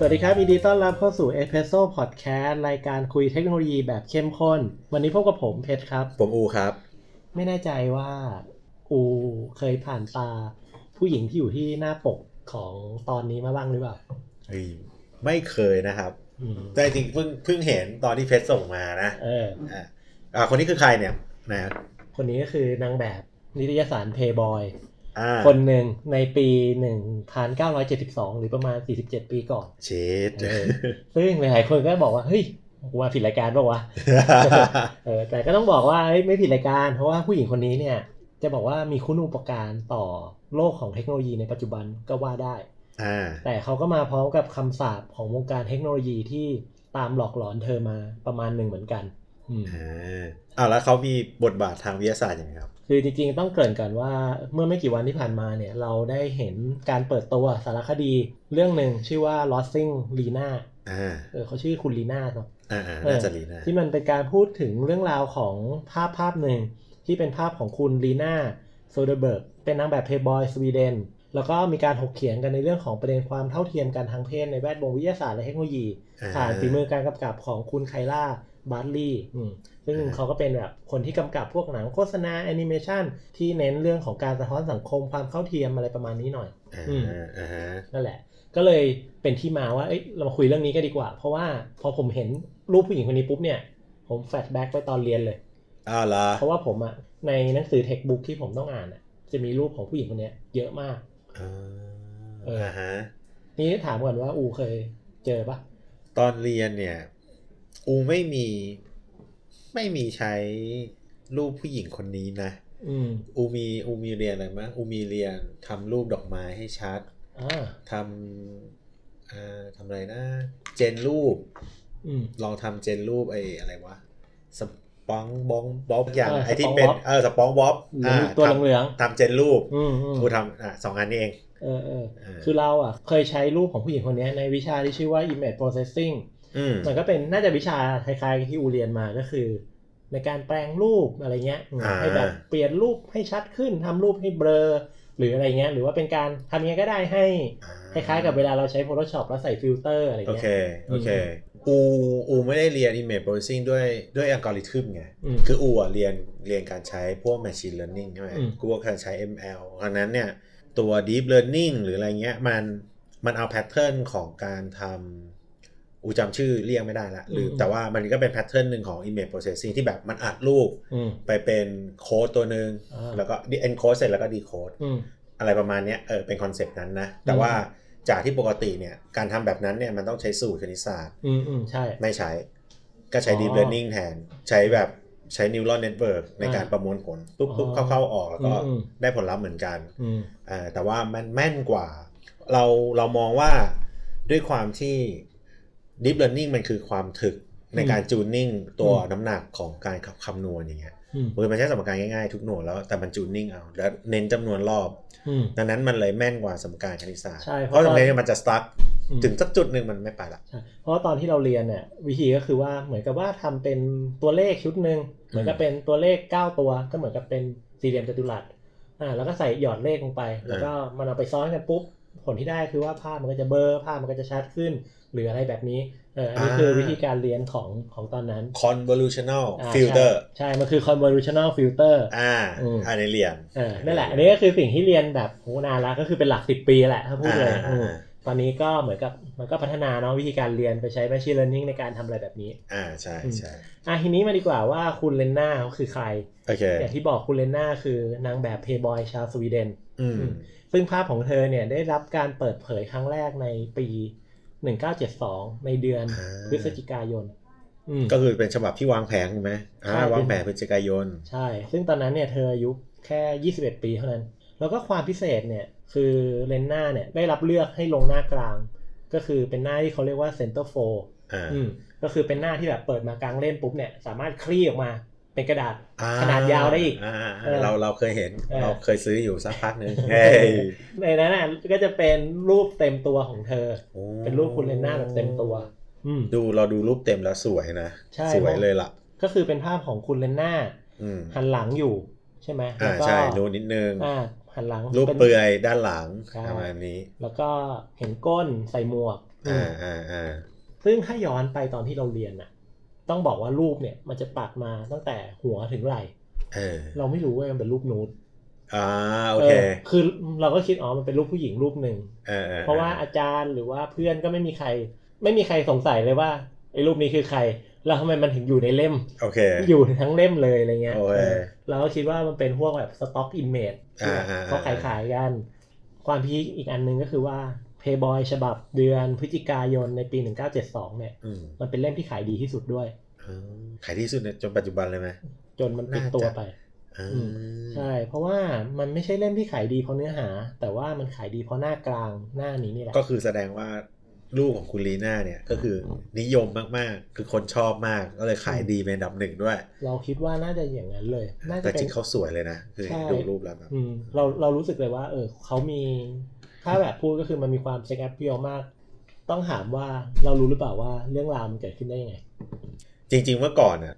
สวัสดีครับยินดีต้อนรับเข้าสู่ e s p r e s s o Podcast รายการคุยเทคโนโลยีแบบเข้มข้น วันนี้พบกับผมเพชรครับ ผมอูครับ ไม่แน่ใจว่า อูเคยผ่านตา ผู้หญิงที่อยู่ที่หน้าปกของตอนนี้มาบ้างหรือเปล่าเฮ้ยไม่เคยนะครับอืมแต่จริงๆเพิ่งเพิ่งเห็นตอนที่เพชรส่งมานะเอออะอ่าคนนี้คือใครเนี่ยนะคนนี้ก็คือนางแบบนิตยสาร Playboy อ่า คนหนึ่งในปี 1972 หรือประมาณ 47 ปีก่อน เชดเออซึ่งหลายๆคนก็บอกว่า เฮ้ยกูมาผิดรายการเปล่าวะเออแต่ก็ต้องบอกว่าเอ้ยไม่ผิดรายการ เพราะว่าผู้หญิงคนนี้เนี่ย จะบอกว่ามีคุณอุปการต่อโลกของเทคโนโลยีในปัจจุบันก็ว่าได้อ่าแต่เขาก็มาพร้อมกับคำสาปของวงการเทคโนโลยีที่ตามหลอกหลอนเธอมาประมาณหนึ่งเหมือนกัน อืมอ่าอ้าวแล้วเขามีบทบาททางวิทยาศาสตร์ยังไงครับ คือจริงๆต้องเกริ่นก่อนว่าเมื่อไม่กี่วันที่ผ่านมาเนี่ย เราได้เห็นการเปิดตัวสารคดีเรื่องหนึ่งชื่อว่า Losing Lena อ่าเออเขาชื่อคุณลีน่าเนาะอ่าอ่าเออน่าจะลีน่าที่มันเป็นการพูดถึงเรื่องราวของภาพภาพหนึ่งที่เป็นภาพของคุณลีน่าโซเดเบิร์กเป็นนางแบบเพย์บอยสวีเดนแล้วก็มีการถกเถียงกันในเรื่องของประเด็นความเท่าเทียมกันทางเพศในแวดวงวิทยาศาสตร์และเทคโนโลยีผ่านฝีมือการกำกับของคุณไคล่า บาร์ลีอืมซึ่งเขาก็เป็นแบบคนที่กำกับพวกหนังโฆษณาแอนิเมชันที่เน้นเรื่องของการสะท้อนสังคมความเท่าเทียมอะไรประมาณนี้หน่อยอ่าอืมอ่าฮะนั่นแหละ ก็เลยเป็นที่มาว่าเอ้ยเรามาคุยเรื่องนี้กันดีกว่า เพราะว่าพอผมเห็นรูปผู้หญิงคนนี้ปุ๊บเนี่ย ผม flashback ไปตอนเรียนเลยอ้าวเหรอเพราะว่าผมอะในหนังสือ textbook ที่ผมต้องอ่านอะจะมีรูปของผู้หญิงคนเนี้ยเยอะมากอ่าเอออ่อ่าฮะนี่ถามก่อนว่าอูเคยเจอปะตอนเรียนเนี่ย อูไม่มีไม่มีใช้รูปผู้หญิงคนนี้นะอืมอูมีอูมีเรียนอะไรมั้งอูมีเรียนทำรูปดอกไม้ให้ชัดอ่าทำอ่าทำอะไรนะ เจนรูปอืมลองทำเจนรูปไอ้อะไรวะสปองบองบ๊อบอย่างเออไอ้ที่สปองเป็นบ๊อบเออสปองบ๊อบเหมือนตัวทำเหลืองทำเจนรูปๆอืมอืมกูทำอะสองอันนี้เองเออเออเออคือเราอะ เคยใช้รูปของผู้หญิงคนเนี้ยในวิชาที่ชื่อว่า image processing อื มมันก็เป็นน่าจะวิชาคล้ายๆที่อูเรียนมาก็คือ ในการแปลงรูปอะไรเงี้ยอืมอ่าให้แบบเปลี่ยนรูปให้ชัดขึ้นทำรูปให้เบลอหรืออะไรเงี้ยหรือว่าเป็นการทำยังไงก็ได้ให้คล้ายๆกับเวลาเราใช้ Photoshop แล้วใส่ฟิลเตอร์อะไรโอเงี้เคยโอเคอูอูไม่ได้เรียน image processing ด้วยด้วยอัลกอริทึมไงอืมคืออูอะเรียนเรียนการใช้พวก machine learning ใช่ไหมอืมกูก็การใช้ ML ดังนั้นเนี่ยตัว deep learning หรืออะไรเงี้ยมันมันเอา pattern ของการทำ อูจำชื่อเรียกไม่ได้ละหรืออมแต่ว่ามันก็เป็น pattern หนึ่งของ image processing ที่แบบมันอัดรูปอืมไปเป็นโค้ดตัวหนึ่งอ่าแล้วก็ encode เสร็จแล้วก็ decode อืมอะไรประมาณเนี้ยเออเป็น concept นั้นนะ แต่อืมว่าจากที่ปกติเนี่ย การทำแบบนั้นเนี่ยมันต้องใช้สูตรคณิตศาสตร์ อืมอืมใช่ ไม่ใช้ ก็ใช้อ๋อ deep learning แทน ใช้แบบใช้ neural network ในการอ่าประมวลผล ปุ๊บปุ๊บอ๋อเข้าๆออกแล้วก็อืมได้ผลลัพธ์เหมือนกันอืมอ่าแต่ว่ามันแม่นกว่า เราเรามองว่าด้วยความที่ deep learning มันคือความถึกในการจูนนิ่งตัวอืมน้ำหนักของการคำนวณอย่างเงี้ยอืมมันใช้สมการง่ายๆทุกหน่วยแล้วแต่มันจูนนิ่งเอาแล้วเน้นจำนวนรอบอืมดังนั้นมันเลยแม่นกว่าสมการคณิตศาสตร์ใช่เพเพราะราะตรงนี้มันจะสตาร์ทอืมถึงสักจุดหนึ่งมันไม่ไปละใช่เพราะว่าตอนที่เราเรียนเนี่ยวิธีก็คือว่าเหมือนกับว่าทำเป็นตัวเลขชุดหนึ่งเหมือนกับเป็นตัวเลข 9 ตัวก็เหมือนกับเป็นสี่เหลี่ยมจัตุรัสอ่าแล้วก็ใส่หยอดเลขลงไป แล้วก็มันเอาไปซ้อนกันปุ๊บผลที่ได้คือว่าภาพมันก็จะเบลอร์ภาพมันก็จะชัดขึ้น หรืออะไรแบบนี้เอออันนี้คือวิธีการเรียนของของตอนนั้น convolutional อ่า filter ใช่ มันคือ convolutional filter อ่าอืมอันนี้เรียนเออนั่นแหละ อันนี้ก็คือสิ่งที่เรียนแบบโหนานละก็คือเป็นหลักสิบปีแหละถ้าพูดเลยอ่าอืมอ่าตอนนี้ก็เหมือนกับมันก็พัฒนาเนาะวิธีการเรียนไปใช้ machine learning ในการทำอะไรแบบนี้ อ่าใช่อืมใช่อะทีนี้มาดีกว่าว่าคุณเลนนาเขาคือใคร โอเค อย่างที่บอกคุณเลนนาคือนางแบบเพย์บอยชาวสวีเดนอืมอืม ซึ่งภาพของเธอเนี่ยได้รับการเปิดเผยครั้งแรกในปี 1972ในเดือนพฤศจิกายนอืมก็คือเป็นฉบับที่วางแผนถูกไหมอ่าใช่วางแผนพฤศจิกายน ใช่ ซึ่งตอนนั้นเนี่ยเธออายุแค่21ปีเท่านั้น แล้วก็ความพิเศษเนี่ยคือเลนนาเนี่ยได้รับเลือกให้ลงหน้ากลาง ก็คือเป็นหน้าที่เขาเรียกว่าเซนเตอร์โฟอ่าอืมก็คือเป็นหน้าที่แบบเปิดมากลางเล่มปุ๊บเนี่ยสามารถคลี่ออกมา เป็นกระดาษอ่ขนาดยาวได้อีกอ่าเออเราเราเคยเห็นเออเราเคยซื้ออยู่สักพักหนึ่งเฮ้ยในนั้นน่ะก็จะเป็นรูปเต็มตัวของเธอโอ้เป็นรูปคุณเลนนาแบบเต็มตัวอืมดูเราดูรูปเต็มแล้วสวยนะใช่สวยเลยล่ะ ก็คือเป็นภาพของคุณเลนนาอืมหันหลังอยู่ใช่ไหมอ่าแล้วก็ใช่ดูนิดนึงอ่าหันหลังรูปเป็นเปลือยด้านหลังใช่ประมาณนี้ แล้วก็เห็นก้นใส่หมวกอ่าอ่าอ่าซึ่งถ้าย้อนไปตอนที่เราเรียนน่ะ ต้องบอกว่ารูปเนี่ย มันจะปักมาตั้งแต่หัวถึงไหล่เออเราไม่รู้ว่ามันเป็นรูปนูดอ่าโอเคอคือเราก็คิดอ๋อมันเป็นรูปผู้หญิงรูปหนึ่งเออออเพราะว่าอาจารย์หรือว่าเพื่อนก็ไม่มีใคร ไม่มีใครสงสัยเลยว่าไอ้รูปนี้คือใคร แล้วทำไมมันถึงอยู่ในเล่มโอเค อยู่ทั้งเล่มเลยอะไรเงี้ยโอเคเออเราก็คิดว่ามันเป็นพวกแบบสต็อกอินเมจอ่าอ่าเขาขายขายๆกัน ความพีคอีกอันหนึงก็คือว่า Playboy ฉบับเดือนพฤศจิกายนในปี 1972 เนี่ยอืมมันเป็นเล่มที่ขายดีที่สุดด้วยอ๋อขายที่สุดในจนปัจจุบันเลยไหมจนมันปิดน่าจะตัวไปอ่าอืใช่ เพราะว่ามันไม่ใช่เล่มที่ขายดีเพราะเนื้อหา แต่ว่ามันขายดีเพราะหน้ากลางหน้านี้นี่แหละ ก็คือแสดงว่าลูกของคุณลีน่าเนี่ยก็คือนิยมมากๆ คือคนชอบมากก็เลยขายดีเป็นอันดับหนึ่งด้วย เราคิดว่าน่าจะอย่างนั้นเลยน่าจะแต่เป็จนริงเขาสวยเลยนะ คือใช่ดูรูปแล้วแบบอืมเราเรารู้สึกเลยว่า เออเขามี ถ้าแบบพูดก็คือมันมีความเซ็กแอปเปียมาก ต้องถามว่าเรารู้หรือเปล่าว่าเรื่องราวมันเกิดขึ้นได้ยังไง จริง ๆ เมื่อก่อนน่ะ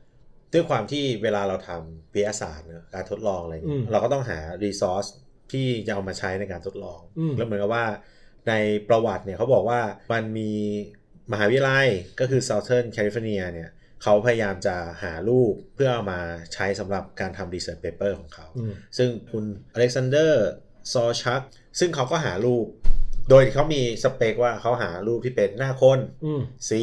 ด้วยความที่เวลาเราทำวิทยาศาสตร์เนอะการทดลองอะไรอย่างเงี้อืยมเราก็ต้องหา resource ที่จะเอามาใช้ในการทดลองอืมแล้วเหมือนกับว่าในประวัติเนี่ยเขาบอกว่ามันมีมหาวิทยาลัยก็คือ Southern California เนี่ยเขาพยายามจะหารูปเพื่อเอามาใช้สำหรับการทำ research paper ของเขาอืมซึ่งคุณอเล็กซานเดอร์ซอชัก ซึ่งเขาก็หารูป โดยเขามีสเปคว่าเขาหารูปที่เป็นหน้าคนอืมสี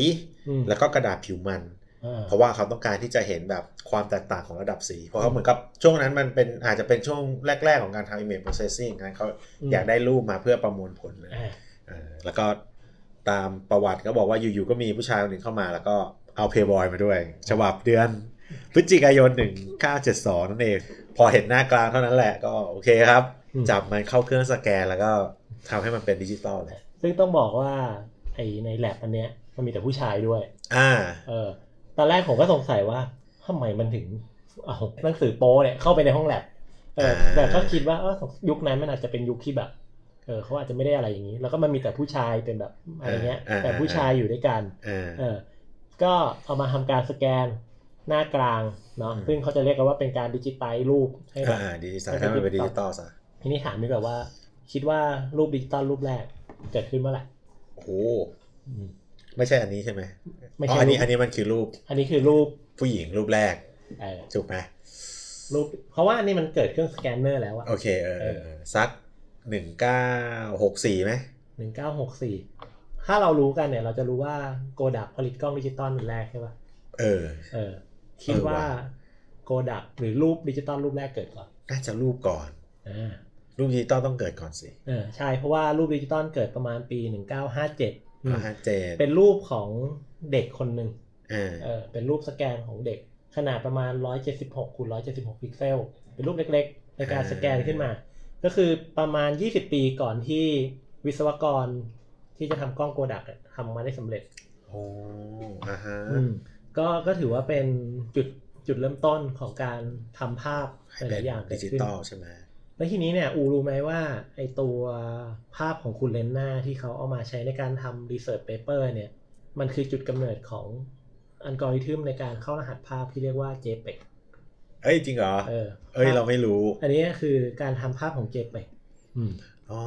อืมแล้วก็กระดาษผิวมันอ่าเพราะว่าเขาต้องการที่จะเห็นแบบความแตกต่างของระดับสี เพราะเขาเหมือนกับช่วงนั้นมันเป็นอาจจะเป็นช่วงแรก ๆ ของการทำ image processing งั้นเขาอยากได้รูปมาเพื่อประมวลผลเลยอ่าเออแล้วก็ตามประวัติก็บอกว่าอยู่ๆก็มีผู้ชายคนหนึ่งเข้ามา แล้วก็เอาเพย์บอยมาด้วย ฉบับเดือนพฤศจิกายน 1972 นั่นเอง พอเห็นหน้ากลางเท่านั้นแหละก็โอเคครับอืม จับมันเข้าเครื่องสแกนแล้วก็ทำให้มันเป็นดิจิตอลเลย ซึ่งต้องบอกว่าไอในแลบอันเนี้ยมันมีแต่ผู้ชายด้วย อ่า เออ ตอนแรกผมก็สงสัยว่าทำไมมันถึงเอาหนังสือโป้เนี่ยเข้าไปในห้องแล็บเอออ่าแต่ก็คิดว่าเออยุคนั้นมันอาจจะเป็นยุคที่แบบเออเขาอาจจะไม่ได้อะไรอย่างนี้ แล้วก็มันมีแต่ผู้ชายเป็นแบบอะไรเงี้ย แต่ผู้ชายอยู่ด้วยกันอ่าเออ ก็เอามาทำการสแกนหน้ากลางเนาะอืมซึ่งเขาจะเรียกกันว่าเป็นการ digitize รูปให้แบบอ่าดิจิตอลให้มันเป็นดิจิตอลซะ ทีนี้ถามดีกว่าว่า คิดว่ารูปดิจิตอลรูปแรกเกิดขึ้นเมื่อไหร่โอ้โหอืมไม่ใช่อันนี้ใช่ไหมไม่อ๋อใช่อันนี้รูปอันนี้มันคือรูปอันนี้คือรูปผู้หญิงรูปแรกเออถูกไหมรูป เพราะว่าอันนี้มันเกิดเครื่องสแกนเนอร์แล้วอะ โอเคเออเออ เออสักหนึ่งเก้าหกสี่ไหมหนึ่งเก้าหกสี่ถ้าเรารู้กันเนี่ย เราจะรู้ว่าโกดักผลิตกล้องดิจิตอลอันแรกใช่ป่ะเออ เออ คิดเออว่าว่ะ โกดักหรือรูปดิจิตอลรูปแรกเกิดก่อนน่าจะรูปก่อน อ่า รูปดิจิตอลต้องเกิดก่อนสิเออใช่เพราะว่ารูปดิจิตอลเกิดประมาณปีหนึ่งเก้าห้าเจ็ดห้าเจ็ดเป็นรูปของเด็กคนหนึ่งอ่าเออเป็นรูปสแกนของเด็ก ขนาดประมาณ 176คูณ176 พิกเซล เป็นรูปเล็กๆในการสแกนขึ้นมา ก็คือประมาณ 20 ปีก่อนที่วิศวกรที่จะทำกล้องโกดักอะทำมาได้สำเร็จโอ้อ่าฮะอืมก็ก็ถือว่าเป็นจุดจุดเริ่มต้นของการทำภาพหให้เป็ลานยๆอย่างเกิดิดจิขึ้นตอลใช่ไหม แล้วทีนี้เนี่ยอูรู้ไหมว่าไอตัวภาพของคุณเลนนาที่เขาเอามาใช้ในการทำ research paper เนี่ย มันคือจุดกำเนิดของอัลกอริทึมในการเข้ารหัสภาพที่เรียกว่า JPEG เอ้ยจริงเหรอ เออ เอ้ยเราไม่รู้ อันนี้คือการทำภาพของ JPEG อืมอ๋อ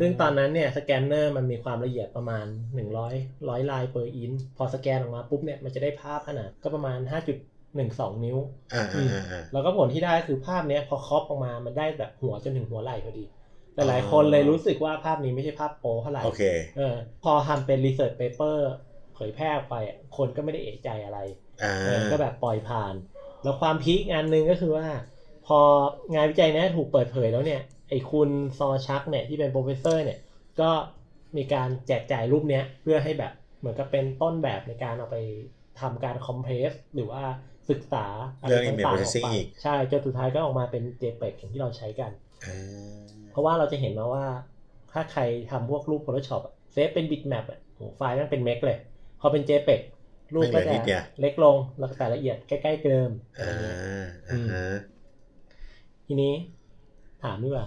ซึ่งตอนนั้นเนี่ยสแกนเนอร์มันมีความละเอียดประมาณ 100 100 line per inch พอสแกนออกมาปุ๊บเนี่ยมันจะได้ภาพขนาดก็ประมาณ 5.12นิ้วอ่าอ่าอ่าอ่าแล้วก็ผลที่ได้คือภาพเนี้ยพอ crop ออกมามันได้แบบหัวจนถึงหัวไหล่พอดีแต่หลายคนเลยรู้สึกว่าภาพนี้ไม่ใช่ภาพโป๊เท่าไหร่โอเคเออ พอทำเป็น research paper เผยแพร่ออกไปอะคนก็ไม่ได้เอะใจอะไรอ่าเออก็แบบปล่อยผ่าน แล้วความ peak อันหนึ่งก็คือว่า พองานวิจัยเนี้ยถูกเปิดเผยแล้วเนี่ยไอ้คุณซอชักเนี่ยที่เป็น professor เนี่ยก็มีการแจกจ่ายรูปเนี้ยเพื่อให้แบบเหมือนกับเป็นต้นแบบในการเอาไปทำการคอมเพรสหรือว่า ศึกษาะไรเรื่อง image ต่างๆออก processing ไปอีกใช่จนสุดท้ายก็ออกมาเป็น JPEG อย่างที่เราใช้กันอ่าเพราะว่าเราจะเห็นนะว่า ถ้าใครทำพวกรูป Photoshop อะเซฟเป็น bitmap อะโหไฟล์มันเป็นเมกเลย พอเป็น JPEG รูปก็จะเล็กลงแล้วก็แต่ละเอียดใกล้ๆเดิมอะไรอ่าเงี้ยอ่าฮะทีนี้ถามดีกว่า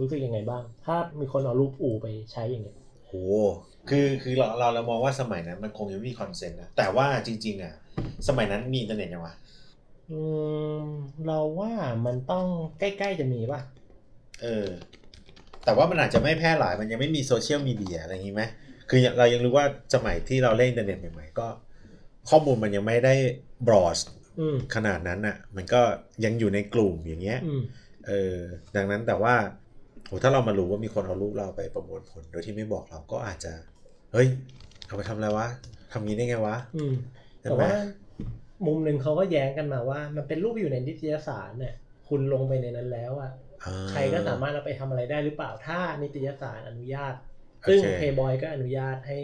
รู้สึกยังไงบ้าง ถ้ามีคนเอารูปอูไปใช้อย่างเงี้ย โหคือคือเราเราเรามองว่าสมัยนั้นมันคงยังไม่มี consent นะแต่ว่าจริง ๆ อะ สมัยนั้นมีอินเทอร์เน็ตยังวะอืมเราว่ามันต้องใกล้ๆจะมีป่ะ เออ แต่ว่ามันอาจจะไม่แพร่หลายมันยังไม่มีโซเชียลมีเดียอะไรอย่างงี้ไหมคือเรายังรู้ว่าสมัยที่เราเล่นอินเทอร์เน็ตใหม่ๆก็ ข้อมูลมันยังไม่ได้ broad อืมขนาดนั้นอะ มันก็ยังอยู่ในกลุ่มอย่างเงี้ย อืม เออดังนั้นแต่ว่า โหถ้าเรามารู้ว่ามีคนเอารูปเราไปประมวลผลโดยที่ไม่บอกเราก็อาจจะ เฮ้ย เอาไปทำอะไรวะทำงี้ได้ไงวะอืมใช่แต่ไหมว่า มุมหนึ่งเขาก็แย้งกันมาว่า มันเป็นรูปอยู่ในนิตยสารเนี่ย คุณลงไปในนั้นแล้วอะอ่าใครก็สามารถเอาไปทำอะไรได้หรือเปล่าถ้านิตยสารอนุญาต ซึ่งโอเคเพย์บอยก็อนุญาตให้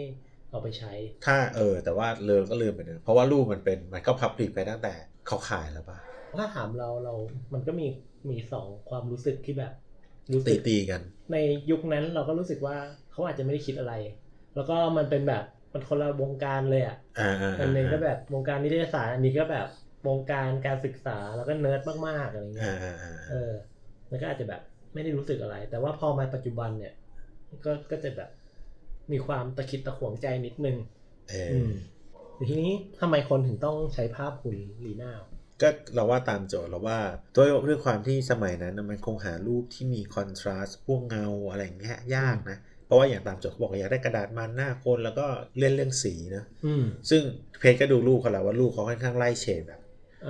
เอาไปใช้ ถ้าเออ แต่ว่าเลืมก็ลืมไปนะเพราะว่ารูปมันเป็นมันก็พับลิกไปตั้งแต่เขาขายแล้วป่ะถ้าถามเราเรา มันก็มีมีสองความรู้สึกที่แบบ รู้ตีสึกตีกัน ในยุคนั้นเราก็รู้สึกว่าเขาอาจจะไม่ได้คิดอะไร แล้วก็มันเป็นแบบมันคนละวงการเลยอะอ่าอ่าอันหนึงก็แบบวงการนิตยสารอันนี้ก็แบบวงการการศึกษาแล้วก็เนิร์ดมากๆอะไรเงี้อ่ายอ่าอ่าเออ มันก็อาจจะแบบไม่ได้รู้สึกอะไร แต่ว่าพอมาปัจจุบันเนี่ย ก็ ก็จะแบบมีความตะคิดตะขวงใจนิดนึงเออือมแต่ทีนี้ทำไมคนถึงต้องใช้ภาพคุณลีน่า ก็เราว่าตามโจทย์เราว่าด้วยด้วยความที่สมัยนั้นน่ะมันคงหารูปที่มีคอนทราสต์พวกเงาอะไรอย่างเงี้ยยากนะ เพราะว่าอย่างตามโจทย์เขาบอกว่าอยากได้กระดาษมันหน้าคนแล้วก็เล่นเรื่องสีนะอืมซึ่งเพจก็ดูรูปเขาแล้วว่ารูปเขาค่อนข้างไล่เฉดแบบ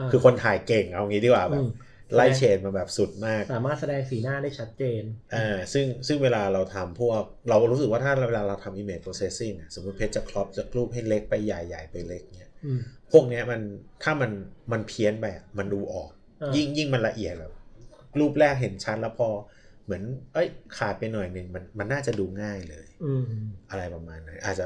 าคือคนถ่ายเก่งเอางี้ดีกว่าแบอืบมไล่เฉดมาแบบสุดมาก สามารถแสดงสีหน้าได้ชัดเจนอ่าซึ่งซึ่งเวลาเราทำพวก เรารู้สึกว่าถ้าเวลาเราทำ image processing อะสมมติเพชรจะ crop จากรูปให้เล็กไปใหญ่ ๆ ไปเล็กเนี่ยอืม พวกเนี้ยมันถ้ามันมันเพี้ยนไปอะมันดูออกอ่ายิ่งยิ่งมันละเอียดแบบรูปแรกเห็นชัดแล้วพอเหมือน เอ้ยขาดไปหน่อยหนึ่งมันมันน่าจะดูง่ายเลยอืมอะไรประมาณนั้นอาจจะ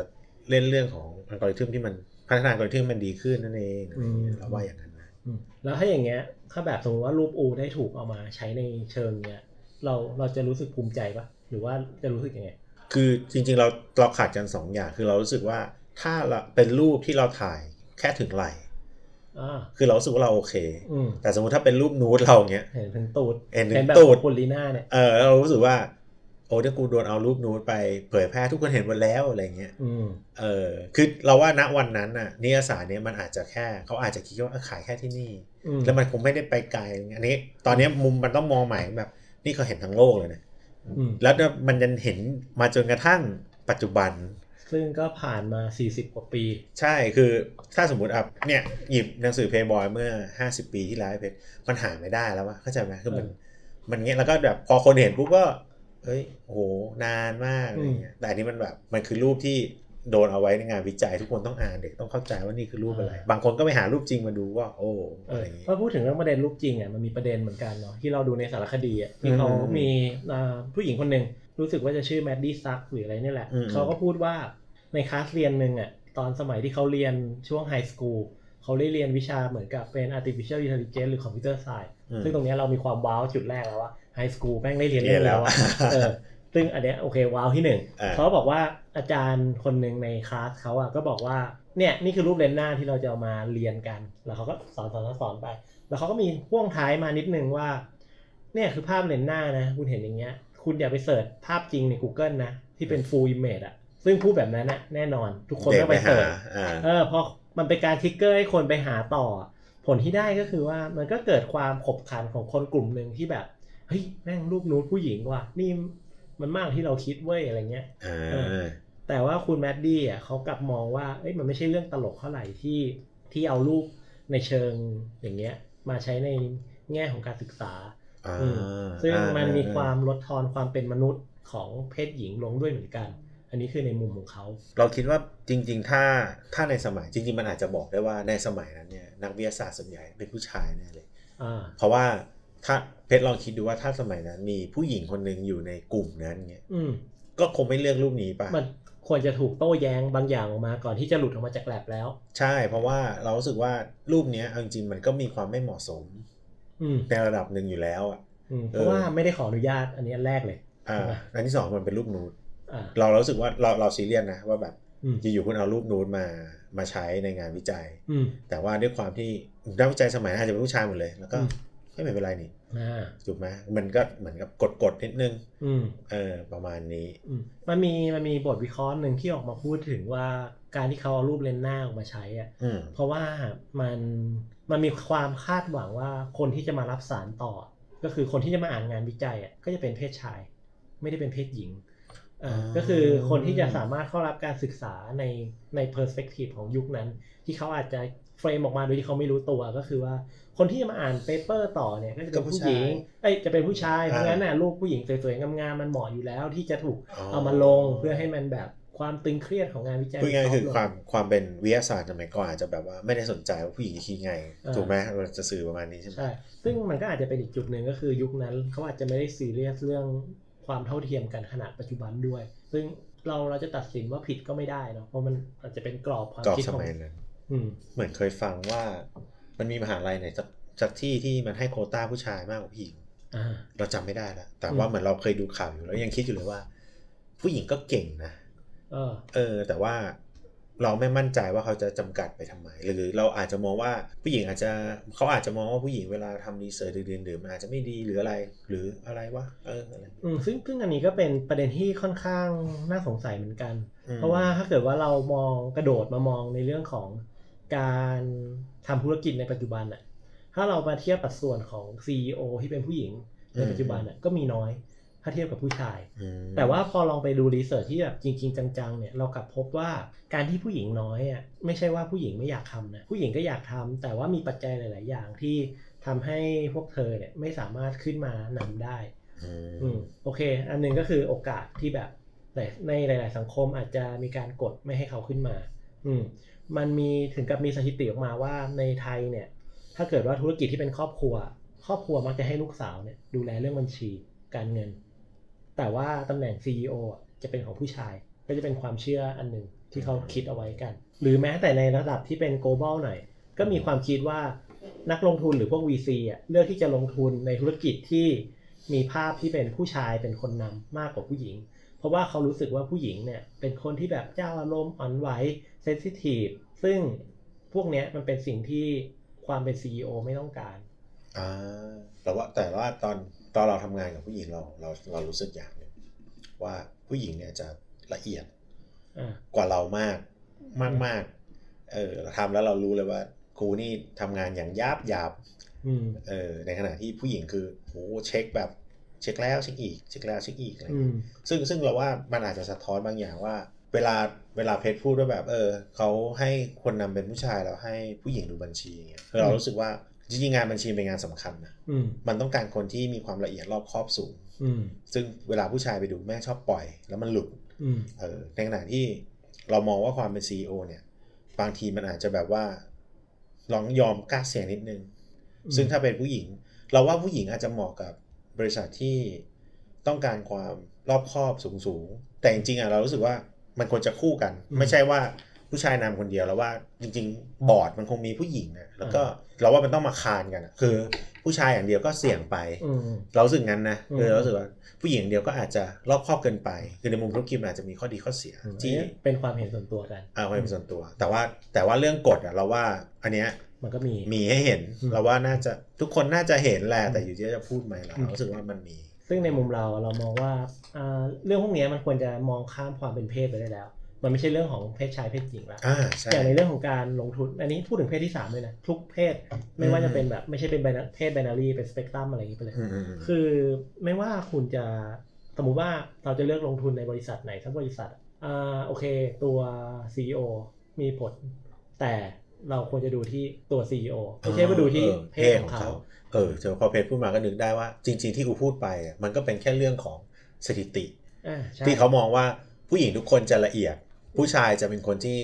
เล่นเรื่องของอัลกอริทึมที่มันพัฒนาอัลกอริทึมมันดีขึ้นนั่นเองอะไรอย่างเงี้ยเราว่าอย่างนั้นนะอืมแล้วถ้าอย่างเงี้ย ถ้าแบบสมมติว่ารูปอูได้ถูกเอามาใช้ในเชิงเนี้ยเราเราจะรู้สึกภูมิใจปะหรือว่าจะรู้สึกยังไงคือจริงๆเราเราขาดกันสองอย่างคือเรารู้สึกว่าถ้าเราเป็นรูปที่เราถ่าย แค่ถึงไหล่อ่าคือเรารู้สึกว่าเราโอเคอืมแต่สมมติถ้าเป็นรูปนูดเราเงี้ยเห็นถึงตูดเห็นถึงแบบตูดคุณลีน่าเนี่ยเออเรารู้สึกว่า โอ้ถ้ากูโดนเอารูปนูดไปเผยแพร่ทุกคนเห็นหมดแล้วอะไรเงี้ยอืมเออ คือเราว่าณวันนั้นน่ะนิยสารเนี้ยมันอาจจะแค่เขาอาจจะคิดว่าเออขายแค่ที่นี่อืมแล้วมันคงไม่ได้ไปไกลอันนี้ ตอนเนี้ยมุมมันต้องมองใหม่แบบ นี่เขาเห็นทั้งโลกเลยนะอืมแล้วมันยันเห็นมาจนกระทั่งปัจจุบัน ซึ่งก็ผ่านมา 40 กว่าปี ใช่คือถ้าสมมติอะเนี่ยหยิบหนังสือเพย์บอยเมื่อ 50 ปีที่แล้วไอ้เพชรมันหาไม่ได้แล้ววะเข้าใจไหมคือมันเออมันเงี้ยแล้วก็แบบพอคนเห็นปุ๊บก็เฮ้ยโอ้โหนานมากอะไรเงี้ยแต่อันนี้มันแบบมันคือรูปที่โดนเอาไว้ในงานวิจัยทุกคนต้องอ่านเด็กต้องเข้าใจว่านี่คือรูปอะไร บางคนก็ไปหารูปจริงมาดูว่า โอ้เออะไรออย่างงี้พอพูดถึงเรื่องประเด็นรูปจริงอะมันมีประเด็นเหมือนกันเนาะที่เราดูในสารคดีอะที่เขาอืมมีอ่าผู้หญิงคนหนึ่งรู้สึกว่าจะชื่อแมดดี้ซักหรืออะไรเนี่ยแหละอืมเขาก็พูดว่า ในคลาสเรียนหนึ่งอะตอนสมัยที่เขาเรียนช่วง high school เขาได้เรียนวิชาเหมือนกับเป็น artificial intelligence หรือ computer science อืมซึ่งตรงเนี้ยเรามีความว้าวจุดแรกแล้วว่า high school แม่งได้เรียนเรีเรื่องแล้แล้วอะเออซึ่งอันเนี้ยโอเคว้าวที่หนึ่งอ่าเขาบอกว่าอาจารย์คนหนึ่งในคลาสเขาอะก็บอกว่าเนี่ยนี่คือรูปเลนส์หน้าที่เราจะเอามาเรียนกัน แล้วเขาก็สอนสอนสอนสอนไป แล้วเขาก็มีพ่วงท้ายมานิดนึงว่า เนี่ยคือภาพเลนส์หน้านะ คุณเห็นอย่างเงี้ย คุณอย่าไป search ภาพจริงใน Google นะ ที่เป็น full image อะ ซึ่งพูดแบบนั้นนะแน่นอน ทุกคนเด็กต้องไปไปหา search อ่าเออพอมันเป็นการ trigger ให้คนไปหาต่อ ผลที่ได้ก็คือว่ามันก็เกิดความขบขันของคนกลุ่มหนึ่งที่แบบเฮ้ยแม่งรูปนู้ดผู้หญิงว่ะนี่มันมากที่เราคิดเว้ยอะไรเงี้ยอ่าเออแต่ว่าคุณแมดดี้อะเขากลับมองว่าเอ้ยมันไม่ใช่เรื่องตลกเท่าไหร่ที่ที่เอารูปในเชิงอย่างเงี้ย มาใช้ในแง่ของการศึกษาอ่าอืมซึ่งอ่ามันมีอ่ความลดทอนความเป็นมนุษย์ของเพศหญิงลงด้วยเหมือนกัน อันนี้คือในมุมของเขา เราคิดว่าจริง ๆ ถ้าถ้าในสมัยจริง ๆ มันอาจจะบอกได้ว่าในสมัยนั้นเนี่ยนักวิทยาศาสตร์ส่วนใหญ่เป็นผู้ชายแน่เลยอ่าเพราะว่าถ้าเพชรลองคิดดูว่าถ้าสมัยนั้นมีผู้หญิงคนหนึ่งอยู่ในกลุ่มนั้นเนี่ยอืมก็คงไม่เลือกรูปนี้ป่ะมันควรจะถูกโต้แย้งบางอย่างออกมาก่อนที่จะหลุดออกมาจากแลบแล้ว ใช่ เพราะว่าเรารู้สึกว่ารูปเนี้ยเอาจริงๆมันก็มีความไม่เหมาะสมอืมในระดับหนึ่งอยู่แล้วอะอืมเพราะว่าไม่ได้ขออนุญาตอันนี้อันแรกเลยอ่าใช่ไหมอันที่สองมันเป็นรูปนูดอ่า เราเรารู้สึกว่าเราเราซีเรียสนะว่าแบบอืมอยู่ๆคุณเอารูปนูดมามาใช้ในงานวิจัยอืมแต่ว่าด้วยความที่นักวิจัยสมัยนั้นอาจจะเป็นผู้ชายหมดเลย แล้วก็อืมไม่เป็นไรนี่อ่าถูกไหมมันก็เหมือนกับกดกดๆนิดนึงอืมเออประมาณนี้อืมมันมีมันมีบทวิเคราะห์หนึ่งที่ออกมาพูดถึงว่าการที่เขาเอารูปเลนส์หน้าออกมาใช้อะอืมเพราะว่ามันมันมีความคาดหวังว่าคนที่จะมารับสารต่อ ก็คือคนที่จะมาอ่านงานวิจัยอะก็จะเป็นเพศชาย ไม่ได้เป็นเพศหญิงอ่าอ่า ก็คือคนที่จะสามารถเข้ารับการศึกษาในในเพอร์สเปกทีฟของยุคนั้น ที่เขาอาจจะframe ออกมาโดยที่เขาไม่รู้ตัวก็คือว่า คนที่จะมาอ่าน paper ต่อเนี่ยก็จะเป็นผู้หญิงเอ้ยจะเป็นผู้ชายเพราะงั้นน่ะรูปผู้หญิงสวยๆงามๆมันเหมาะอยู่แล้ว ที่จะถูกเอามาลงเพื่อให้มันแบบความตึงเครียดของงานวิจัยพูดง่ายๆคือลดลงความความเป็นวิทยาศาสตร์สมัยก่อนอาจจะแบบว่าไม่ได้สนใจว่าผู้หญิงจะคิดไงอ่าถูกไหมเราจะสื่อประมาณนี้ใช่ไหมใช่ซึ่งมันก็อาจจะเป็นอีกจุดหนึ่งก็คือยุคนั้นเขาอาจจะไม่ได้ซีเรียสเรื่อง ความเท่าเทียมกันขนาดปัจจุบันด้วย ซึ่งเราเราจะตัดสินว่าผิดก็ไม่ได้เนาะเพราะมันอาจจะเป็นกรอบความกรอบคิดสของมัยนั้นอืมเหมือนเคยฟังว่ามันมีมหาลัยไหนสักสักที่ที่มันให้โควต้าผู้ชายมากกว่าผู้หญิงอ่าเราจำไม่ได้ละแต่อืมว่าเหมือนเราเคยดูข่าวอยู่แล้วยังคิดอยู่เลยว่า ผู้หญิงก็เก่งนะเออเออแต่ว่า เราไม่มั่นใจว่าเขาจะจำกัดไปทำไม หรือเราอาจจะมองว่าผู้หญิงอาจจะเขาอาจจะมองว่าผู้หญิงเวลาทำรีเสิร์ชดื่นๆดื่มอาจจะไม่ดีหรืออะไรหรืออะไรวะเอออะไรอืมซึ่งซึ่งอันนี้ก็เป็นประเด็นที่ค่อนข้างน่าสงสัยเหมือนกันอืมเพราะว่าถ้าเกิดว่าเรามองกระโดดมามองในเรื่องของการทำธุรกิจในปัจจุบันอะถ้าเรามาเทียบปัดส่วนของ CEO ที่เป็นผู้หญิงในปัจจุบันอะก็มีน้อย ถ้าเทียบกับผู้ชายอืมแต่ว่าพอลองไปดูรีเสิร์ชที่แบบจริง ๆ จังๆเนี่ยเรากลับพบว่าการที่ผู้หญิงน้อยอะไม่ใช่ว่าผู้หญิงไม่อยากทำนะผู้หญิงก็อยากทำแต่ว่ามีปัจจัยหลาย ๆ อย่างที่ทำให้พวกเธอเนี่ยไม่สามารถขึ้นมานำได้อือืมมโอเค อันหนึงก็คือโอกาสที่แบบแต่ในหลาย ๆ สังคมอาจจะมีการกดไม่ให้เขาขึ้นมา อืมมันมีถึงกับมีสถิติออกมาว่าในไทยเนี่ย ถ้าเกิดว่าธุรกิจที่เป็นครอบครัว ครอบครัวมักจะให้ลูกสาวเนี่ยดูแลเรื่องบัญชีการเงิน แต่ว่าตำแหน่ง CEO จะเป็นของผู้ชาย ก็จะเป็นความเชื่ออันหนึ่งที่เขาคิดเอาไว้กัน หรือแม้แต่ในระดับที่เป็น global หน่อย ก็มีความคิดว่านักลงทุนหรือพวก VC อะเลือกที่จะลงทุนในธุรกิจที่มีภาพที่เป็นผู้ชายเป็นคนนำมากกว่าผู้หญิง เพราะว่าเขารู้สึกว่าผู้หญิงเนี่ยเป็นคนที่แบบเจ้าอารมณ์อ่อนไหวเซนซิทีฟซึ่งพวกเนี้ยมันเป็นสิ่งที่ความเป็น CEO ไม่ต้องการอ่าแต่ว่าแต่ว่าตอนตอนเราทำงานกับผู้หญิงเราเราเรารู้สึกอย่าง ว่าผู้หญิงเนี่ยจะละเอียดอ่ากว่าเรามากมากมากเออเราทำแล้วเรารู้เลยว่ากูนี่ทำงานอย่างยาบหยาบอืมเออในขณะที่ผู้หญิงคือโหเช็คแบบเช็คแล้วเช็คอีกเช็คแล้วเช็คอีกอะไรอืมซึ่งซึ่งเราว่ามันอาจจะสะท้อนบางอย่างว่า เวลาเวลาเพจพูดว่าแบบ เออเขาให้คนนำเป็นผู้ชายแล้วให้ผู้หญิงดูบัญชีอย่างเงี้ยคือเรารู้สึกว่าจริงๆงานบัญชีเป็นงานสำคัญนะอืมมันต้องการคนที่มีความละเอียดรอบคอบสูงอืม ซึ่งเวลาผู้ชายไปดูแม่ชอบปล่อย แล้วมันหลุดอืมเออในขณะที่เรามองว่าความเป็น CEO เนี่ย บางทีมันอาจจะแบบว่า ลองยอมกล้าเสี่ยงนิดนึงอืมซึ่งถ้าเป็นผู้หญิง เราว่าผู้หญิงอาจจะเหมาะกับบริษัทที่ต้องการความรอบคอบสูงสูงๆแต่จริงๆอะเรารู้สึกว่ามันควรจะคู่กัน ไม่ใช่ว่า ผู้ชายนำคนเดียวแล้วว่าจริง ๆ บอร์ดมันคงมีผู้หญิงนะแล้วก็เราว่ามันต้องมาคานกันอะคือ ผู้ชายอย่างเดียวก็เสี่ยงไปอืมเรารู้สึกงั้นนะอืมคือเรารู้สึกว่าผู้หญิงอย่างเดียวก็อาจจะรอบครอบเกินไป คือในมุมธุรกิจมันอาจจะมีข้อดีข้อเสียที่อันนี้เป็นความเห็นส่วนตัวกันเอาไว้เป็นส่วนตัว แต่ว่าแต่ว่าเรื่องกฎอะเราว่าอันเนี้ยมันก็มีมีให้เห็นอืมเราว่าน่าจะทุกคนน่าจะเห็นแหละอืมแต่อยู่ที่จะพูดไหมเราอืมรู้สึกว่ามันมี ซึ่งในมุมเราเรามองว่าอ่าเรื่องพวกเนี้ยมันควรจะมองข้ามความเป็นเพศไปได้แล้ว มันไม่ใช่เรื่องของเพศชายเพศหญิงละอ่าใช่ อย่างในเรื่องของการลงทุน อันนี้พูดถึงเพศที่สามด้วยนะทุกเพศไม่ว่าจะเป็นแบบไม่ใช่เป็น binar- เพศ binary เป็นสเปกตรัมอะไรอย่างนี้ไปเลยอืมอืมอืมคือไม่ว่าคุณจะสมมุติว่าเราจะเลือกลงทุนในบริษัทไหนสักบริษัทอ่าโอเค ตัว CEO มีผล แต่เราควรจะดูที่ตัว CEO ไม่ใช่ว่าดูที่ออเพศของเขาเออเจอพอเพจพูดมาก็นึกได้ว่าจริง ๆที่กูพูดไปอะมันก็เป็นแค่เรื่องของสถิติอ่าใช่ที่เขามองว่าผู้หญิงทุกคนจะละเอียด ผู้ชายจะเป็นคนที่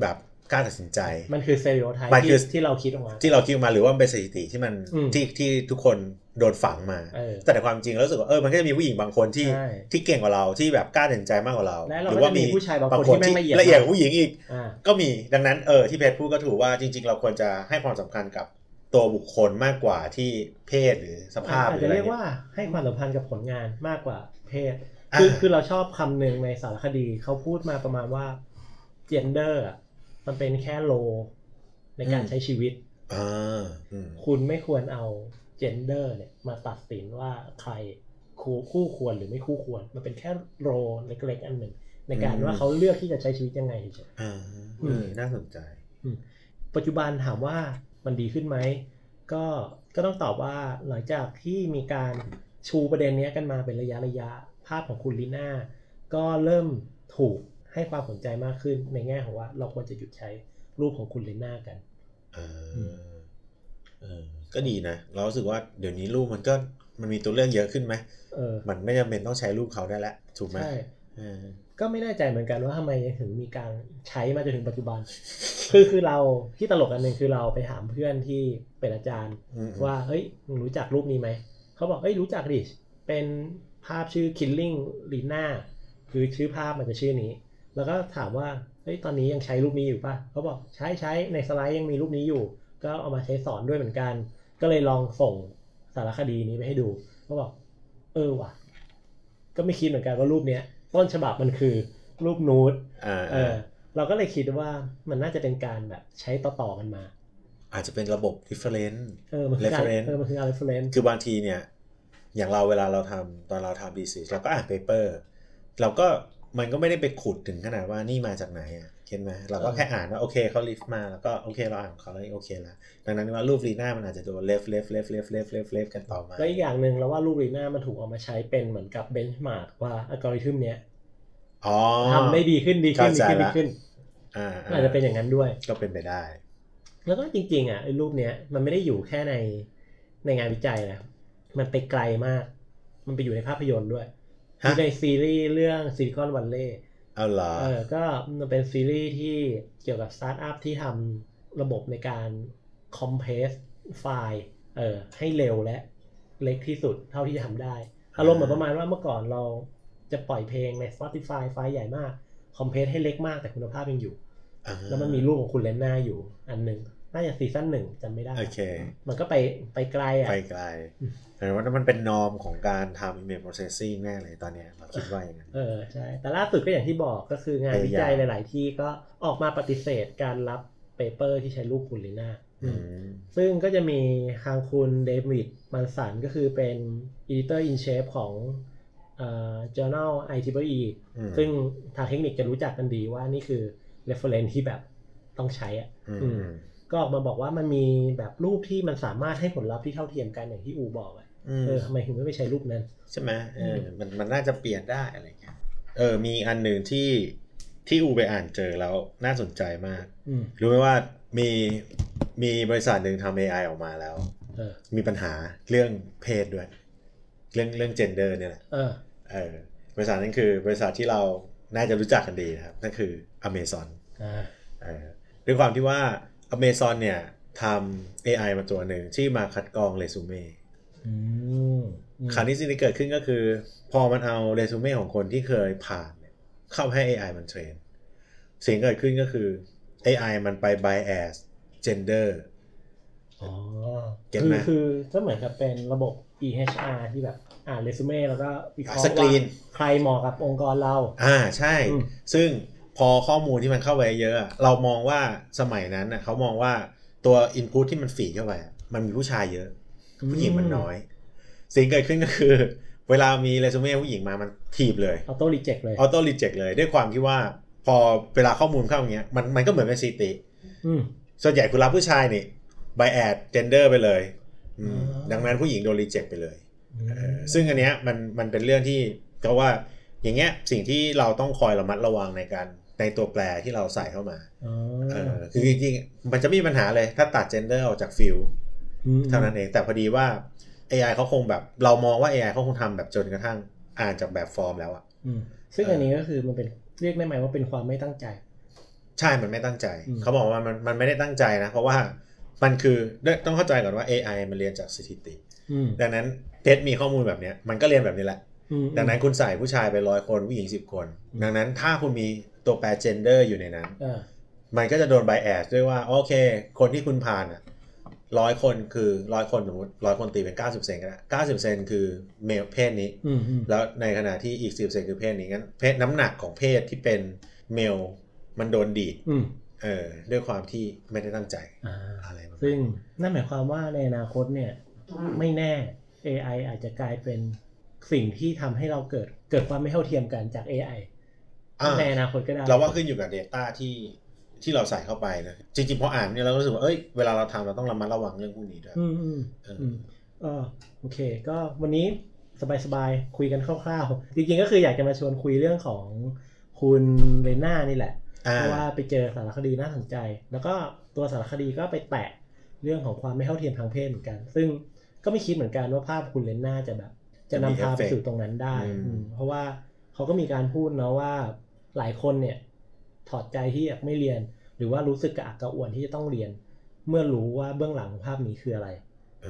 แบบกล้าตัดสินใจ มันคือ stereotype มันคือที่ที่เราคิดออกมา ที่เราคิดมาหรือว่ามันเป็นสถิติที่มันอืมที่ที่ทุกคนโดนฝังมา เออแต่ในความจริงแล้วรู้สึกว่าเออมันก็จะมีผู้หญิงบางคนที่ใช่ที่เก่งกว่าเราที่แบบกล้าตัดสินใจมากกว่าเราและเราหรืก็ว่าจะมีผู้ชายบางคนที่แม่งละเอียด ละเอียดกมากว่าผู้หญิงอีก อ่า ก็มีดังนั้นเออที่เพจพูดก็ถูกว่าจริง ๆ เราควรจะให้ความสำคัญกับตัวบุคคลมากกว่าที่เพศหรือสภาพหอาจรือจะอะไรเรียกเงี้ยว่าให้ความสัมพันธ์กับผลงานมากกว่าเพศอ่า คือคือเราชอบคำหนึ่งในสารคดีเขาพูดมาประมาณว่า gender อะมันเป็นแค่โล ในการใช้ชีวิตอ่าอืมคุณไม่ควรเอา gender เนี่ย มาตัดสินว่าใครคู่คู่ควรหรือไม่คู่ควร มันเป็นแค่โรเล็กๆอันหนึ่ง ในการว่าเขาเลือกที่จะใช้ชีวิตยังไงเฉยอ่าอืเอมอน่าสนใจปัจจุบันถามว่ามันดีขึ้นไหมก็ก็ต้องตอบว่าหลังจากที่มีการชูประเด็นเนี้ยกันมาเป็นระยะระยะ ภาพของคุณลีน่าก็เริ่มถูกให้ความสนใจมากขึ้นในแง่ของว่า เราควรจะหยุดใช้รูปของคุณเลน่ากันเออเออก็ดีนะ เรารู้สึกว่าเดี๋ยวนี้รูปมันก็มันมีตัวเลือกเยอะขึ้นไหมเออมันไม่จำเป็นต้องใช้รูปเขาได้แล้วถูกไหมใช่เออก็ไม่แน่ใจเหมือนกันว่าทำไมถึงมีการใช้มาจนถึงปัจจุบัน คือคือเราที่ตลกอันหนึ่งคือเราไปถามเพื่อนที่เป็นอาจารย์อืมว่าเฮ้ยมึงรู้จักรูปนี้ไหมเขาบอกเฮ้ยรู้จักดิเป็น ภาพชื่อ Killing Lina คือชื่อภาพมันจะชื่อนี้ แล้วก็ถามว่าเฮ้ยตอนนี้ยังใช้รูปนี้อยู่ป่ะเขาบอกใช้ใช้ในสไลด์ยังมีรูปนี้อยู่ ก็เอามาใช้สอนด้วยเหมือนกัน ก็เลยลองส่งสารคดีนี้ไปให้ดูเขาบอกเออว่ะ ก็ไม่คิดเหมือนกันว่ารูปเนี้ยต้นฉบับมันคือรูปนูดอ่าเออ เราก็เลยคิดว่ามันน่าจะเป็นการแบบใช้ต่อๆกันมา อาจจะเป็นระบบ reference เออมันคือการ Reference เออมันคือการ reference คือบางทีเนี่ย อย่างเราเวลาเราทำตอนเราทำ thesis เราก็อ่าน paper เราก็มันก็ไม่ได้ไปขุดถึงขนาดว่านี่มาจากไหนอะเห็นไหมเราก็เออแค่อ่านว่าโอเคเขา ref มาแล้วก็โอเคเราอ่านของเขาแล้วโอเคแล้วดังนั้นว่ารูปลีน่ามันอาจจะโดน ref ref ref ref ref ref ref กันต่อมาแล้วอีกอย่างหนึ่งเราว่ารูปลีน่ามันถูกเอามาใช้เป็นเหมือนกับ benchmark ว่าอัลกอริทึมเนี้ยอ๋อทำได้ดีขึ้นดีขึ้นดีเข้าใจขึ้นดีละขึ้นอ่าอาจจะเป็นอย่างนั้นด้วย ก็เป็นไปได้ แล้วก็จริง ๆ อะไอ้รูปเนี้ยมันไม่ได้อยู่แค่ในในงานวิจัยนะ มันไปไกลมาก มันไปอยู่ในภาพยนตร์ด้วยอฮะอยู่ในซีรีส์เรื่อง Silicon Valleyเอาเหรอเออก็มันเป็นซีรีส์ที่เกี่ยวกับสตาร์ทอัพที่ทำระบบในการ compress ไฟล์เออให้เร็วและเล็กที่สุดเท่าที่จะทำได้ อารมณ์เหมือนประมาณว่าเมื่อก่อนเราจะปล่อยเพลงใน Spotify ไฟล์ใหญ่มาก compress ให้เล็กมากแต่คุณภาพยังอยู่อ่าแล้วมันมีรูปของคุณเลนน่าอยู่อันหนึ่ง น่าจะซีซั่นหนึ่งจำไม่ได้ โอเค มันก็ไปไปไกลอะ ไปไกลอืมแต่ว่ามันเป็น norm ของการทำ image processing แน่เลยตอนเนี้ยเราคิดว่าอย่างนั้น เออ ใช่ แต่ล่าสุดก็อย่างที่บอกก็คืองานวิจัยพยายามหลาย ๆ ที่ก็ออกมาปฏิเสธการรับ paper ที่ใช้รูปคุณลีน่าอืมซึ่งก็จะมีทางคุณเดวิดมันสันก็คือเป็น editor in chief ของเอ่อ journal IEEE อืมซึ่งทางเทคนิคจะรู้จักกันดีว่านี่คือ reference ที่แบบต้องใช้อะอืมอืม ก็ออกมาบอกว่ามันมีแบบรูปที่มันสามารถให้ผลลัพธ์ที่เท่าเทียมกันอย่างที่อูบอกอะอืมเออทำไมถึงไม่ไปใช้รูปนั้น ใช่ไหมเออมันมันน่าจะเปลี่ยนได้อะไรเงี้ยเออ มีอันหนึ่งที่ที่อูไปอ่านเจอแล้วน่าสนใจมากอืมรู้ไหมว่ามีมีบริษัทหนึ่งทำ AI ออกมาแล้วเออมีปัญหาเรื่องเพศด้วย เรื่องเรื่อง gender เนี่ยแหละเออเออบริษัทนั้นคือบริษัทที่เราน่าจะรู้จักกันดีนะครับนั่นคือ Amazon อ่าเออด้วยความที่ว่า Amazon เนี่ยทำ AI มาตัวหนึ่งที่มาคัดกรองเรซูเม่อืมอืมคราวนี้สิ่งที่เกิดขึ้นก็คือ พอมันเอาเรซูเม่ของคนที่เคยผ่านเนี่ยเข้าให้ AI มันเทรน สิ่งที่เกิดขึ้นก็คือ AI มันไป bias gender อ๋อเก็ตคืไหมอคือก็เหมือนกับเป็นระบบ EHR ที่แบบอ่านเรซูเม่แล้วก็วิเคราะห์สกรีนว่าใครเหมาะกับองค์กรเรา อ่าใช่อืมซึ่ง พอข้อมูลที่มันเข้าไปเยอะอะเรามองว่าสมัยนั้นน่ะเขามองว่าตัว input ที่มันฝีดเข้าไปอะมันมีผู้ชายเยอะผู้หญิงมันน้อย สิ่งเกิดขึ้นก็คือ เวลามีเรซูเม่ผู้หญิงมามันถีบเลย auto reject เลย auto reject เลยด้วยความที่ว่า พอเวลาข้อมูลเข้าอย่างเงี้ยมันมันก็เหมือนเป็นสถิติอืมส่วนใหญ่คุณรับผู้ชายนี่ bias gender ไปเลยอืมอ๋อดังนั้นผู้หญิงโดน reject ไปเลยเออซึ่งอันเนี้ยมันมันเป็นเรื่องที่ก็ว่าอย่างเงี้ยสิ่งที่เราต้องคอยระมัดระวังในการ ในตัวแปรที่เราใส่เข้ามาอ๋อเออคือจริงๆ มันจะไม่มีปัญหาเลยถ้าตัด gender ออกจาก fieldเท่านั้นเอง แต่พอดีว่า AI เขาคงแบบเรามองว่า AI เขาคงทำแบบจนกระทั่งอ่านจากแบบฟอร์มแล้วอะอืมซึ่งอันนี้ก็คือมันเป็นเรียกได้ไหมว่าเป็นความไม่ตั้งใจ ใช่ มันไม่ตั้งใจอืมเขาบอกว่ามันมันไม่ได้ตั้งใจนะ เพราะว่ามันคือต้องเข้าใจก่อนว่า AI มันเรียนจากสถิติอืมดังนั้นเพชรมีข้อมูลแบบเนี้ยมันก็เรียนแบบนี้แหละอืม ดังนั้นคุณใส่ผู้ชายไปร้อยคนผู้หญิงสิบคน ดังนั้นถ้าคุณมีตัวแปร gender อยู่ในนั้นอ่ามันก็จะโดน bias ด้วยว่า โอเค คนที่คุณผ่านอะร้อยคนคือร้อยคนสมมติร้อยคนตีเป็นเก้าสิบเซนก็ได้เก้าสิบเซนคือเมลเพศนี้อืมอืมแล้วในขณะที่อีกสิบเซนคือเพศนี้งั้นเพศน้ำหนักของเพศที่เป็นเมลมันโดนดีดอืมเออด้วยความที่ไม่ได้ตั้งใจอ่าอะไรประมาณซึ่งนั้นนั่นหมายความว่าในอนาคตเนี่ย ไม่แน่ AI อาจจะกลายเป็น สิ่งที่ทำให้เราเกิดเกิดความไม่เท่าเทียมกันจาก AI อะในอนาคตก็ได้ เราว่าขึ้นอยู่กับ Data ที่ที่เราใส่เข้าไปนะ จริงๆพออ่านเนี่ยเราก็รู้สึกว่าเอ้ยเวลาเราทำเราต้องระมัดระวังเรื่องพวกนี้ด้วย อืมอืมเอออืมก็โอเค ก็วันนี้สบายๆคุยกันคร่าวๆ จริงๆก็คืออยากจะมาชวนคุยเรื่องของคุณเรน่านี่แหละอ่าเพราะว่าไปเจอสารคดีน่าสนใจ แล้วก็ตัวสารคดีก็ไปแตะเรื่องของความไม่เท่าเทียมทางเพศเหมือนกัน ซึ่งก็ไม่คิดเหมือนกันว่าภาพคุณเลนน่าจะแบบ จะนำพาไปสู่ตรงนั้นได้อืมอืมเพราะว่าเขาก็มีการพูดเนาะว่าหลายคนเนี่ย ถอดใจที่อยากไม่เรียน หรือว่ารู้สึกกระอักกระอ่วนที่จะต้องเรียน เมื่อรู้ว่าเบื้องหลังของภาพนี้คืออะไรเอ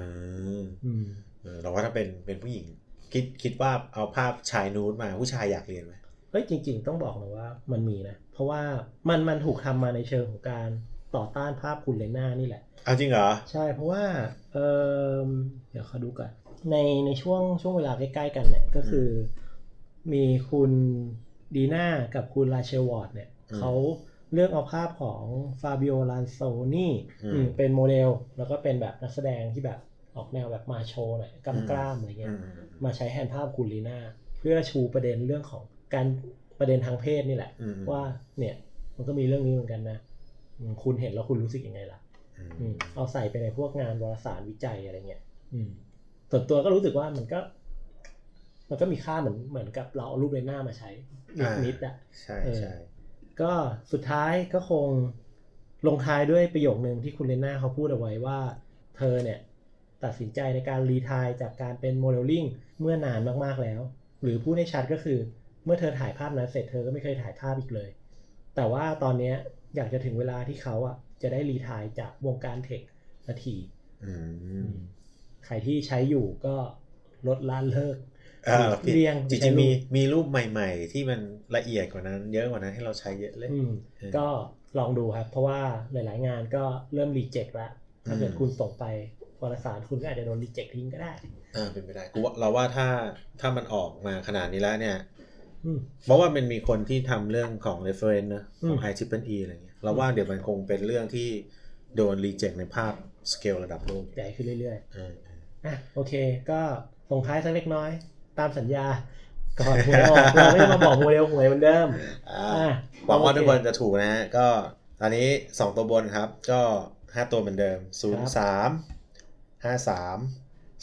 ออืมเออเราว่าถ้าเป็นเป็นผู้หญิง คิดคิดว่าเอาภาพชายนูดมาผู้ชายอยากเรียนไหมเฮ้ยจริง ๆ ต้องบอกเลยว่ามันมีนะ เพราะว่ามันมันถูกทำมาในเชิงของการต่อต้านภาพคุณเลน่านี่แหละ เอาจริงเหรอ ใช่เพราะว่าเออเดี๋ยวเขาดูก่อน ในในช่วงช่วงเวลาใกล้ๆกันเนี่ยก็คือ มีคุณดีน่ากับคุณราเชลวอร์ดเนี่ยอืมเขาเลือกเอาภาพของฟาบิโอลานโซนี่อืมอืมเป็นโมเดล แล้วก็เป็นแบบนักแสดงที่แบบออกแนวแบบ macho หน่อยกำกล้ามอะไรเงี้ยอืมมาใช้แทนภาพคุณลีน่าเพื่อชูประเด็นเรื่องของการประเด็นทางเพศนี่แหละอืมว่าเนี่ยมันก็มีเรื่องนี้เหมือนกันนะอืมคุณเห็นแล้วคุณรู้สึกยังไงล่ะอืมอืมเอาใส่ไปในพวกงานวารสารวิจัยอะไรเงี้ยอืม ส่วนตัวก็รู้สึกว่ามันก็ มันก็มีค่าเหมือนเหมือนกับเราเอารูปเลน่ามาใช้นิดนิดๆอะใช่เออใช่ก็สุดท้ายก็คงลงท้ายด้วยประโยคนึงที่คุณเลน่าเขาพูดเอาไว้ว่า เธอเนี่ย ตัดสินใจในการ retire จากการเป็นโมเดลลิ่งเมื่อนานมากๆแล้ว หรือพูดให้ชัดก็คือ เมื่อเธอถ่ายภาพนั้นเสร็จเธอก็ไม่เคยถ่ายภาพอีกเลย แต่ว่าตอนเนี้ยอยากจะถึงเวลาที่เขาอะจะได้รีไทายจากวงการเทคนาทีอืม ใครที่ใช้อยู่ก็ลดละเลิกอ่าพี่เรียงจริใช้งรูปๆมีมีรูปใหม่ๆ ที่มันละเอียดกว่านั้น เยอะกว่านั้นให้เราใช้เยอะเลยอืมเออก็ลองดูครับ เพราะว่าหลายๆงานก็เริ่มรีเจ็คแล้วถ้าเกิดอืมคุณส่งไปวารสารคุณก็อาจจะโดนรีเจ็คทิ้งก็ได้อ่าเป็นไปได้กูว่าเราว่าถ้าถ้ามันออกมาขนาดนี้แล้วเนี่ยอืมเพราะว่ามันมีคนที่ทำเรื่องของ reference นะของอืม i t r i p l e อะไรเงี้ยเราว่าเดี๋ยวมันคงเป็นเรื่องที่โดนรีเจ็คในภาพสเกลระดับโลกใหญ่ขึ้นเรื่อยเออเออๆ อะโอเค ก็ส่งท้ายสักเล็กน้อย ตามสัญญาก่อนหวยออกเราไม่ได้มาบอกโมเดลหวยเหมือนเดิมอ่าอะหวังว่าโอเคทุกคนจะถูกนะฮะก็อันนี้ 2 ตัวบนครับ ก็ 5 ตัวเหมือนเดิม 0 3 5 3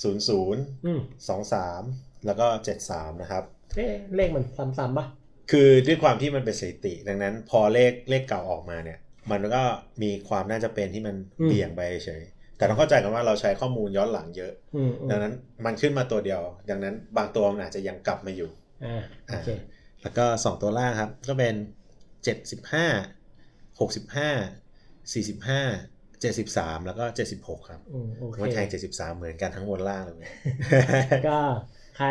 0 0อืม2 3 แล้วก็ 7 3 นะครับเอ๊ะเลขมันซ้ำๆปะคือด้วยความที่มันเป็นสถิติ ดังนั้นพอเลขเลขเก่าออกมาเนี่ย มันก็มีความน่าจะเป็นที่มันเบี่ยงไปเฉย แต่ต้องเข้าใจกันว่าเราใช้ข้อมูลย้อนหลังเยอะอืมอืมดังนั้นมันขึ้นมาตัวเดียว ดังนั้นบางตัวมันอาจจะยังกลับมาอยู่อ่าโอเคแล้วก็ 2 ตัวล่างครับ ก็เป็น 75 65 45 73 แล้วก็ 76 ครับอืมโอเคมันแทง73 เหมือนกันทั้งบนล่างเลย ก็ใคร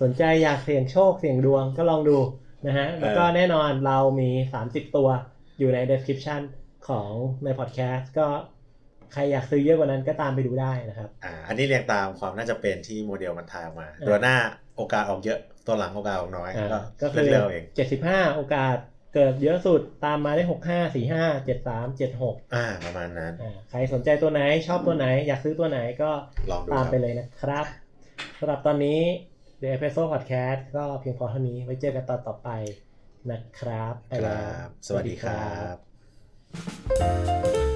สนใจอยากเสี่ยงโชคเสี่ยงดวงก็ลองดูนะฮะ แล้วก็แน่นอนเรามี 30 ตัวอยู่ใน description ของในพอดแคสต์ก็ ใครอยากซื้อเยอะกว่านั้นก็ตามไปดูได้นะครับอ่าอันนี้เรียงตามความน่าจะเป็นที่โมเดลมันทายออกมาอ่าตัวหน้าโอกาสออกเยอะตัวหลังโอกาสออกน้อยอ่าก็ก็คืเลืออกเอาเอง75โอกาสเกิดเยอะสุดตามมาได้65 45 73 76อ่าประมาณนั้นอ่าใครสนใจตัวไหนชอบตัวไหน อยากซื้อตัวไหนก็ลองดูตามครับไปเลยนะครับสำหรับตอนนี้ The Episode Podcast ก็เพียงพอเท่านี้ไว้เจอกันตอนต่อไปนะครับไปคแล้รัวบสวัสดีครับ